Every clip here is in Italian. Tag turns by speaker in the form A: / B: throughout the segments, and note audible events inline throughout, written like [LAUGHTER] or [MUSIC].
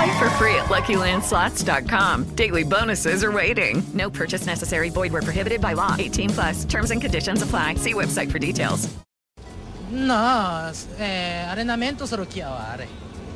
A: Play for free at LuckyLandSlots.com. Daily bonuses are waiting. No purchase necessary. Void where prohibited by law. 18 plus. Terms and conditions apply. See website for details.
B: No, eh, allenamento solo chiavare.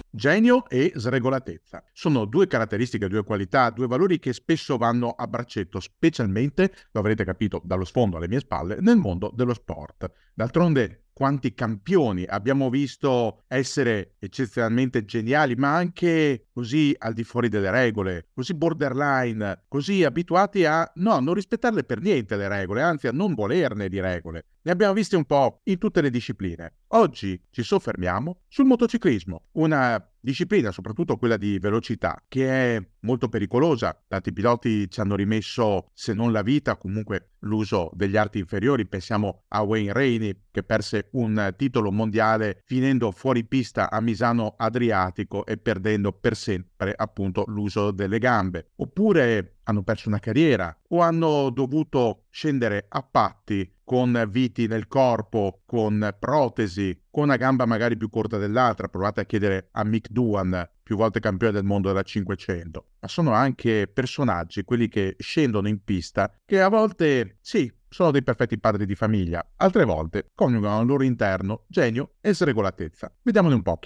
C: Genio e sregolatezza. Sono due caratteristiche, due qualità, due valori che spesso vanno a braccetto, specialmente, lo avrete capito dallo sfondo alle mie spalle, nel mondo dello sport. D'altronde quanti campioni abbiamo visto essere eccezionalmente geniali, ma anche così al di fuori delle regole, così borderline, così abituati a no, non rispettarle per niente le regole, anzi a non volerne di regole. Ne abbiamo viste un po' in tutte le discipline. Oggi ci soffermiamo sul motociclismo, una disciplina, soprattutto quella di velocità, che è molto pericolosa. Tanti piloti ci hanno rimesso, se non la vita, comunque l'uso degli arti inferiori. Pensiamo a Wayne Rainey, che perse un titolo mondiale finendo fuori pista a Misano Adriatico e perdendo per sempre appunto l'uso delle gambe. Oppure hanno perso una carriera o hanno dovuto scendere a patti con viti nel corpo, con protesi, con una gamba magari più corta dell'altra. Provate a chiedere a Mick Duan, più volte campione del mondo della 500. Ma sono anche personaggi, quelli che scendono in pista, che a volte sì, sono dei perfetti padri di famiglia, altre volte coniugano al loro interno genio e sregolatezza. Vediamone un po'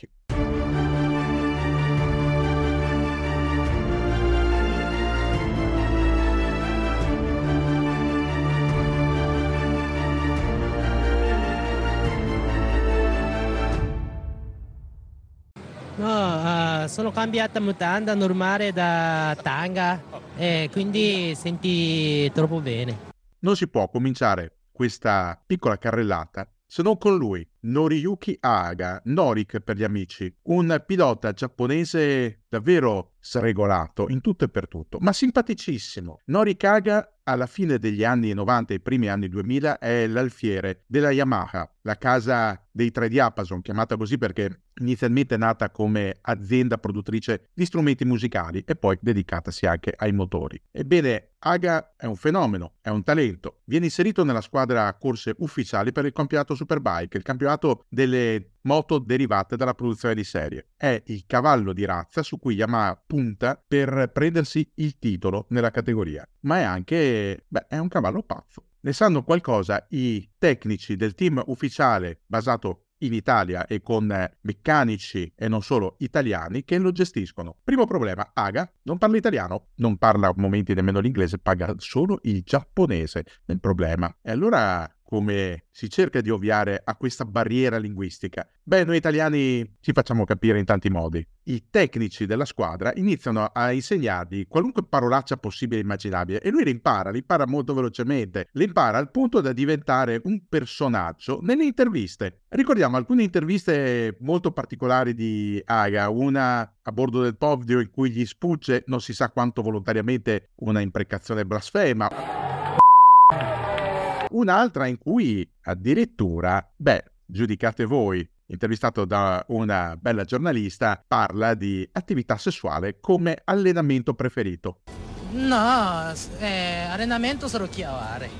B: sono cambiata mutanda normale da tanga e quindi senti troppo bene.
C: Non si può cominciare questa piccola carrellata se non con lui, Noriyuki Aga, Norik per gli amici, un pilota giapponese davvero sregolato in tutto e per tutto, ma simpaticissimo. Norik Aga alla fine degli anni 90 e primi anni 2000 è l'alfiere della Yamaha, la casa dei tre diapason, chiamata così perché inizialmente è nata come azienda produttrice di strumenti musicali e poi dedicatasi anche ai motori. Ebbene, Aga è un fenomeno, è un talento. Viene inserito nella squadra corse ufficiali per il campionato Superbike, il campionato delle moto derivate dalla produzione di serie. È il cavallo di razza su cui Yamaha punta per prendersi il titolo nella categoria, ma è anche, beh, è un cavallo pazzo. Ne sanno qualcosa i tecnici del team ufficiale basato in Italia e con meccanici e non solo italiani che lo gestiscono. Primo problema, Aga non parla italiano, non parla a momenti nemmeno l'inglese, parla solo il giapponese nel problema. E allora come si cerca di ovviare a questa barriera linguistica? Beh, noi italiani ci facciamo capire in tanti modi. I tecnici della squadra iniziano a insegnargli qualunque parolaccia possibile e immaginabile e lui le impara, le impara molto velocemente, le impara al punto da diventare un personaggio nelle interviste. Ricordiamo alcune interviste molto particolari di Aga, una a bordo del podio in cui gli sfugge non si sa quanto volontariamente una imprecazione blasfema un'altra in cui addirittura, beh, giudicate voi, intervistato da una bella giornalista, parla di attività sessuale come allenamento preferito.
B: No, eh, allenamento solo chiavare.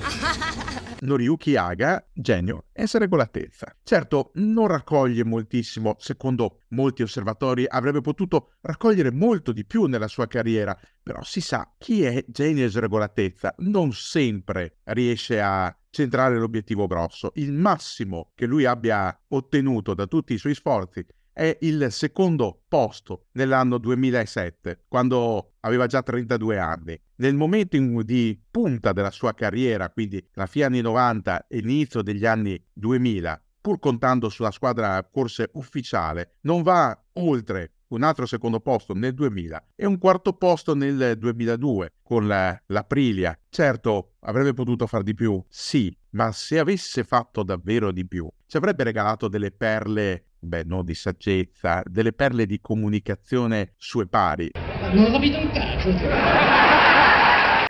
B: [LAUGHS]
C: Noriyuki Aga, genio e sregolatezza. Certo, non raccoglie moltissimo, secondo molti osservatori avrebbe potuto raccogliere molto di più nella sua carriera, però si sa, chi è genio e sregolatezza non sempre riesce a centrare l'obiettivo grosso. Il massimo che lui abbia ottenuto da tutti i suoi sforzi è il secondo posto nell'anno 2007, quando aveva già 32 anni. Nel momento di punta della sua carriera, quindi tra fine anni 90 e l'inizio degli anni 2000, pur contando sulla squadra corse ufficiale, non va oltre un altro secondo posto nel 2000 e un quarto posto nel 2002 con la, l'Aprilia. Certo, avrebbe potuto far di più, sì, ma se avesse fatto davvero di più, ci avrebbe regalato delle perle, beh, non di saggezza, delle perle di comunicazione sue pari. Non ho capito un cazzo.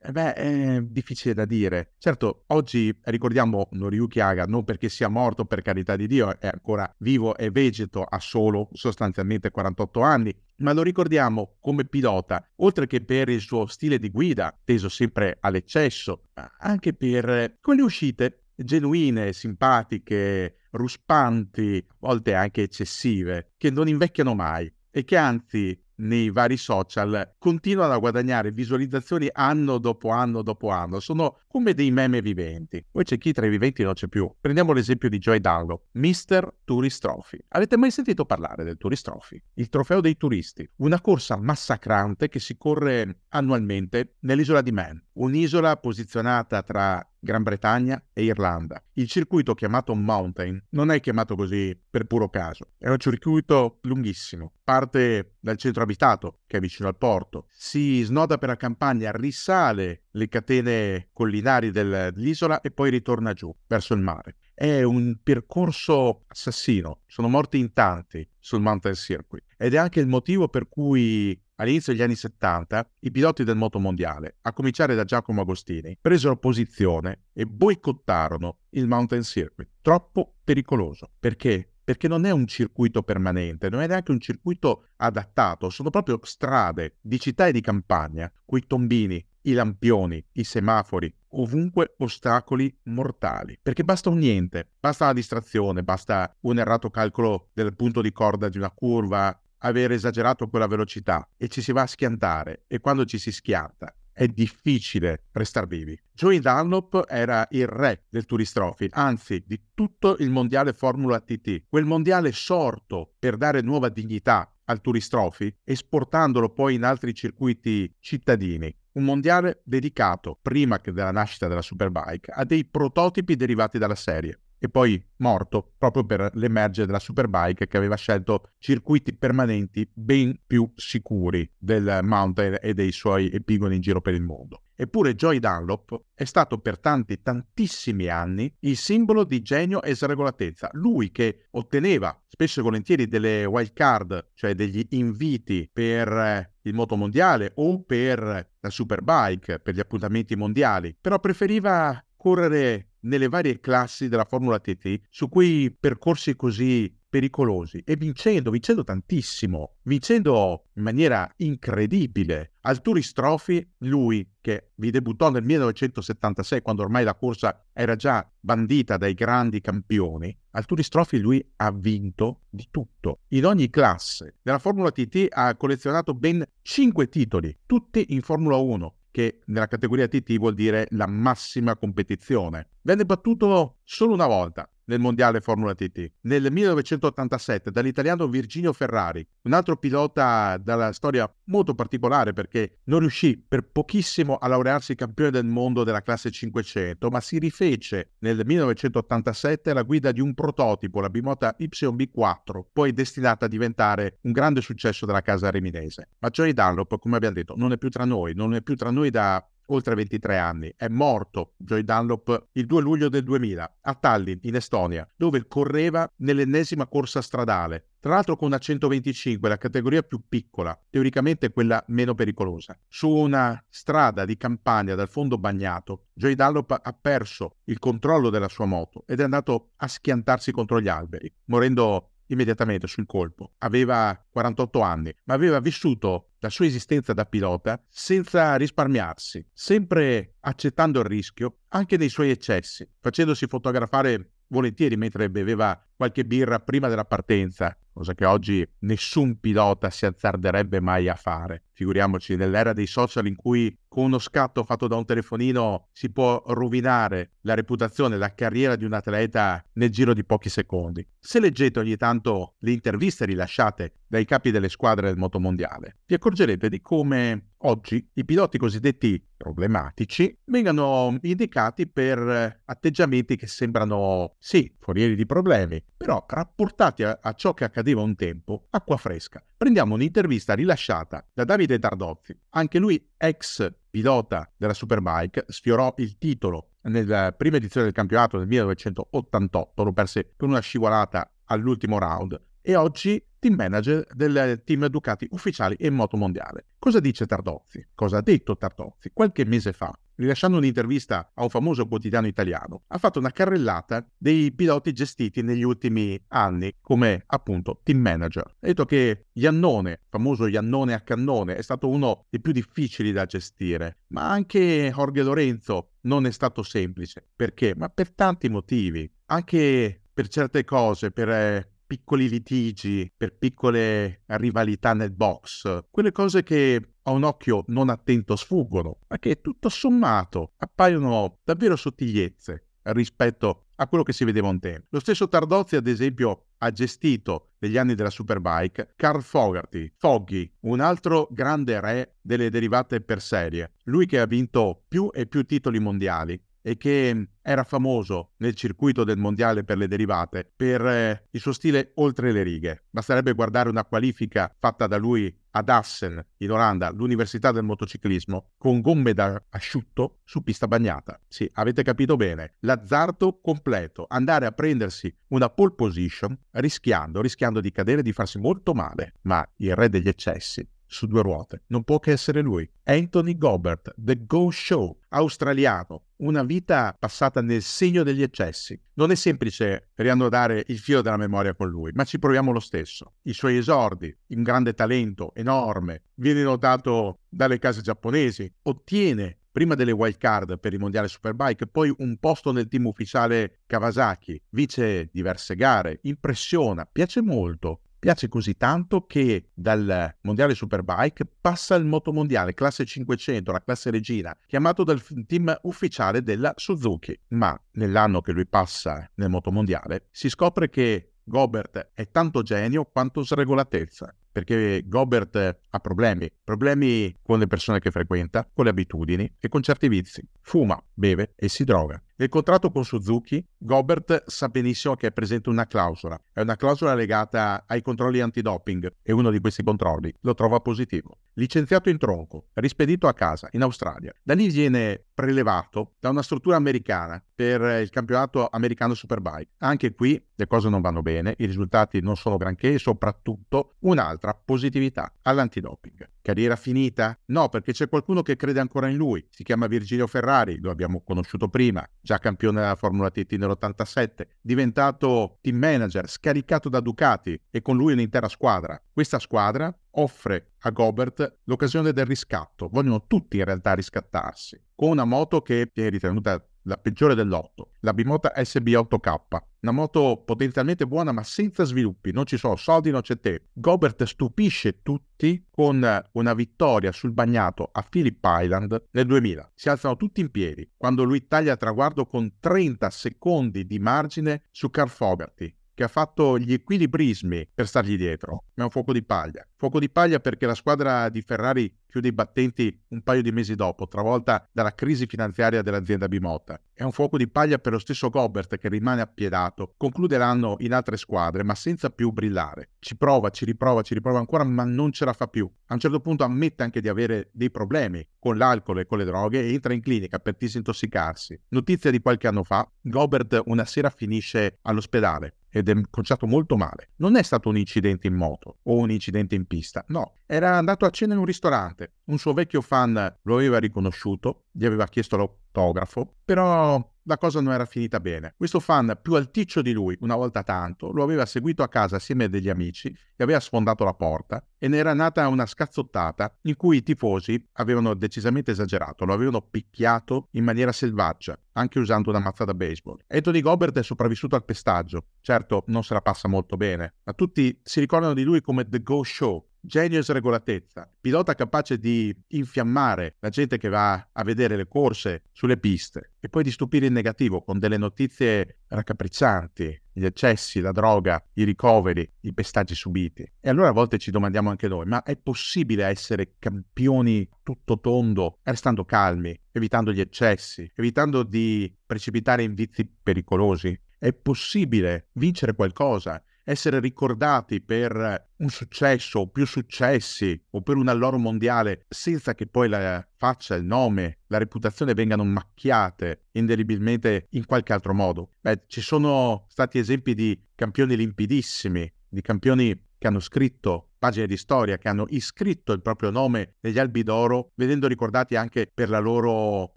C: Eh beh, è difficile da dire. Certo, oggi ricordiamo Noriyuki Haga non perché sia morto, per carità di Dio, è ancora vivo e vegeto, ha solo sostanzialmente 48 anni, ma lo ricordiamo come pilota, oltre che per il suo stile di guida, teso sempre all'eccesso, anche per quelle uscite genuine, simpatiche, ruspanti, a volte anche eccessive, che non invecchiano mai e che anzi nei vari social continuano a guadagnare visualizzazioni anno dopo anno dopo anno. Sono come dei meme viventi. Poi c'è chi tra i viventi non c'è più. Prendiamo l'esempio di Joy Dunlop, Mr. Tourist Trophy. Avete mai sentito parlare del Tourist Trophy? Il trofeo dei turisti. Una corsa massacrante che si corre annualmente nell'isola di Man, un'isola posizionata tra Gran Bretagna e Irlanda. Il circuito chiamato Mountain non è chiamato così per puro caso, è un circuito lunghissimo. Parte dal centro abitato, che è vicino al porto, si snoda per la campagna, risale le catene collinari dell'isola e poi ritorna giù verso il mare. È un percorso assassino, sono morti in tanti sul Mountain Circuit ed è anche il motivo per cui all'inizio degli anni 70 i piloti del motomondiale, a cominciare da Giacomo Agostini, presero posizione e boicottarono il Mountain Circuit. Troppo pericoloso. Perché? Perché non è un circuito permanente, non è neanche un circuito adattato, sono proprio strade di città e di campagna, quei tombini, i lampioni, i semafori, ovunque ostacoli mortali. Perché basta un niente, basta una distrazione, basta un errato calcolo del punto di corda di una curva, aver esagerato quella velocità e ci si va a schiantare e quando ci si schianta è difficile restare vivi. Joey Dunlop era il re del Tourist Trophy, anzi di tutto il mondiale Formula TT, quel mondiale sorto per dare nuova dignità al Tourist Trophy, esportandolo poi in altri circuiti cittadini. Un mondiale dedicato, prima che della nascita della Superbike, a dei prototipi derivati dalla serie e poi morto proprio per l'emergere della Superbike che aveva scelto circuiti permanenti ben più sicuri del mountain e dei suoi epigoni in giro per il mondo. Eppure Joy Dunlop è stato per tanti, tantissimi anni il simbolo di genio e sregolatezza. Lui che otteneva spesso e volentieri delle wild card, cioè degli inviti per eh, il motomondiale o per la Superbike, per gli appuntamenti mondiali, però preferiva correre nelle varie classi della Formula TT su quei percorsi così pericolosi e vincendo, vincendo tantissimo, vincendo in maniera incredibile. Al Tourist Trophy, lui che vi debuttò nel 1976, quando ormai la corsa era già bandita dai grandi campioni, al Tourist Trophy lui ha vinto di tutto. In ogni classe della Formula TT ha collezionato ben 5 titoli, tutti in Formula 1 che nella categoria TT vuol dire la massima competizione. Venne battuto solo una volta nel mondiale Formula TT, nel 1987 dall'italiano Virginio Ferrari, un altro pilota dalla storia molto particolare perché non riuscì per pochissimo a laurearsi campione del mondo della classe 500, ma si rifece nel 1987 alla guida di un prototipo, la bimota YB4, poi destinata a diventare un grande successo della casa riminese. Ma Joey Dunlop, come abbiamo detto, non è più tra noi, non è più tra noi da oltre 23 anni. È morto Joy Dunlop il 2 luglio del 2000 a Tallinn, in Estonia, dove correva nell'ennesima corsa stradale. Tra l'altro con una 125, la categoria più piccola, teoricamente quella meno pericolosa. Su una strada di campagna dal fondo bagnato, Joy Dunlop ha perso il controllo della sua moto ed è andato a schiantarsi contro gli alberi, morendo immediatamente sul colpo. Aveva 48 anni, ma aveva vissuto la sua esistenza da pilota senza risparmiarsi, sempre accettando il rischio anche nei suoi eccessi, facendosi fotografare volentieri mentre beveva qualche birra prima della partenza, cosa che oggi nessun pilota si azzarderebbe mai a fare. Figuriamoci nell'era dei social in cui con uno scatto fatto da un telefonino si può rovinare la reputazione, la carriera di un atleta nel giro di pochi secondi. Se leggete ogni tanto le interviste rilasciate dai capi delle squadre del motomondiale, vi accorgerete di come oggi i piloti cosiddetti problematici vengano indicati per atteggiamenti che sembrano, sì, forieri di problemi, però rapportati a, a ciò che accadeva un tempo, acqua fresca. Prendiamo un'intervista rilasciata da Davide Tardozzi, anche lui ex pilota della Superbike, sfiorò il titolo nella prima edizione del campionato del 1988, lo perse per una scivolata all'ultimo round e oggi team manager del team Ducati ufficiali e moto mondiale. Cosa dice Tardozzi? Cosa ha detto Tardozzi? Qualche mese fa, rilasciando un'intervista a un famoso quotidiano italiano, ha fatto una carrellata dei piloti gestiti negli ultimi anni come appunto team manager. Ha detto che Iannone, famoso Iannone a cannone, è stato uno dei più difficili da gestire, ma anche Jorge Lorenzo non è stato semplice. Perché? Ma per tanti motivi. Anche per certe cose, per eh, piccoli litigi, per piccole rivalità nel box, quelle cose che a un occhio non attento sfuggono, ma che tutto sommato appaiono davvero sottigliezze rispetto a quello che si vedeva un tempo. Lo stesso Tardozzi, ad esempio, ha gestito negli anni della Superbike Carl Fogarty, Foggy, un altro grande re delle derivate per serie, lui che ha vinto più e più titoli mondiali e che era famoso nel circuito del mondiale per le derivate per eh, il suo stile oltre le righe. Basterebbe guardare una qualifica fatta da lui ad Assen, in Olanda, l'Università del motociclismo, con gomme da asciutto su pista bagnata. Sì, avete capito bene, l'azzardo completo, andare a prendersi una pole position rischiando, rischiando di cadere e di farsi molto male, ma il re degli eccessi su due ruote. Non può che essere lui. Anthony Gobert, The Go Show, australiano, una vita passata nel segno degli eccessi. Non è semplice riannodare il filo della memoria con lui, ma ci proviamo lo stesso. I suoi esordi, un grande talento enorme, viene notato dalle case giapponesi, ottiene prima delle wild card per il mondiale Superbike, poi un posto nel team ufficiale Kawasaki, vince diverse gare, impressiona, piace molto piace così tanto che dal mondiale Superbike passa al motomondiale classe 500, la classe regina, chiamato dal team ufficiale della Suzuki. Ma nell'anno che lui passa nel motomondiale si scopre che Gobert è tanto genio quanto sregolatezza perché Gobert ha problemi, problemi con le persone che frequenta, con le abitudini e con certi vizi. Fuma, beve e si droga. Nel contratto con Suzuki, Gobert sa benissimo che è presente una clausola. È una clausola legata ai controlli antidoping e uno di questi controlli lo trova positivo. Licenziato in tronco, rispedito a casa in Australia. Da lì viene prelevato da una struttura americana per il campionato americano Superbike. Anche qui le cose non vanno bene, i risultati non sono granché e soprattutto un'altra positività all'antidoping. Carriera finita? No, perché c'è qualcuno che crede ancora in lui. Si chiama Virgilio Ferrari, lo abbiamo conosciuto prima, già campione della Formula TT nell'87, diventato team manager, scaricato da Ducati e con lui un'intera squadra. Questa squadra offre a Gobert l'occasione del riscatto. Vogliono tutti in realtà riscattarsi, con una moto che viene ritenuta la peggiore dell'otto, la Bimota SB8K, una moto potenzialmente buona ma senza sviluppi, non ci sono soldi, non c'è te. Gobert stupisce tutti con una vittoria sul bagnato a Phillip Island nel 2000. Si alzano tutti in piedi quando lui taglia traguardo con 30 secondi di margine su Carl Fogarty, che ha fatto gli equilibrismi per stargli dietro, ma è un fuoco di paglia. Fuoco di paglia perché la squadra di Ferrari chiude i battenti un paio di mesi dopo, travolta dalla crisi finanziaria dell'azienda Bimota. È un fuoco di paglia per lo stesso Gobert che rimane appiedato, conclude l'anno in altre squadre ma senza più brillare. Ci prova, ci riprova, ci riprova ancora ma non ce la fa più. A un certo punto ammette anche di avere dei problemi con l'alcol e con le droghe e entra in clinica per disintossicarsi. Notizia di qualche anno fa, Gobert una sera finisce all'ospedale ed è conciato molto male. Non è stato un incidente in moto o un incidente in pista, no, era andato a cena in un ristorante. Un suo vecchio fan lo aveva riconosciuto, gli aveva chiesto l'autografo, però la cosa non era finita bene. Questo fan più alticcio di lui, una volta tanto, lo aveva seguito a casa assieme a degli amici, gli aveva sfondato la porta e ne era nata una scazzottata in cui i tifosi avevano decisamente esagerato, lo avevano picchiato in maniera selvaggia, anche usando una mazza da baseball. Anthony Gobert è sopravvissuto al pestaggio, certo non se la passa molto bene, ma tutti si ricordano di lui come The Go Show, genio e sregolatezza, pilota capace di infiammare la gente che va a vedere le corse sulle piste e poi di stupire in negativo con delle notizie raccapriccianti, gli eccessi, la droga, i ricoveri, i pestaggi subiti. E allora a volte ci domandiamo anche noi, ma è possibile essere campioni tutto tondo, restando calmi, evitando gli eccessi, evitando di precipitare in vizi pericolosi? È possibile vincere qualcosa essere ricordati per un successo o più successi o per un alloro mondiale senza che poi la faccia, il nome, la reputazione vengano macchiate indelibilmente in qualche altro modo. Beh, ci sono stati esempi di campioni limpidissimi, di campioni che hanno scritto pagine di storia, che hanno iscritto il proprio nome negli albi d'oro, vedendo ricordati anche per la loro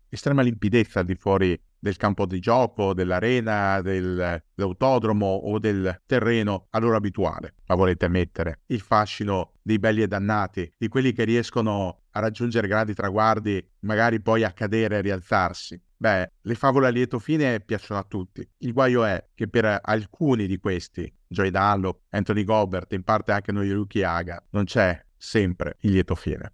C: estrema limpidezza di fuori del campo di gioco, dell'arena, dell'autodromo o del terreno a loro abituale. Ma volete mettere il fascino dei belli e dannati, di quelli che riescono a raggiungere grandi traguardi, magari poi a cadere e rialzarsi. Beh, le favole a lieto fine piacciono a tutti. Il guaio è che per alcuni di questi, Joy Dallo, Anthony Gobert, in parte anche Noyuki Haga, non c'è sempre il lieto fine.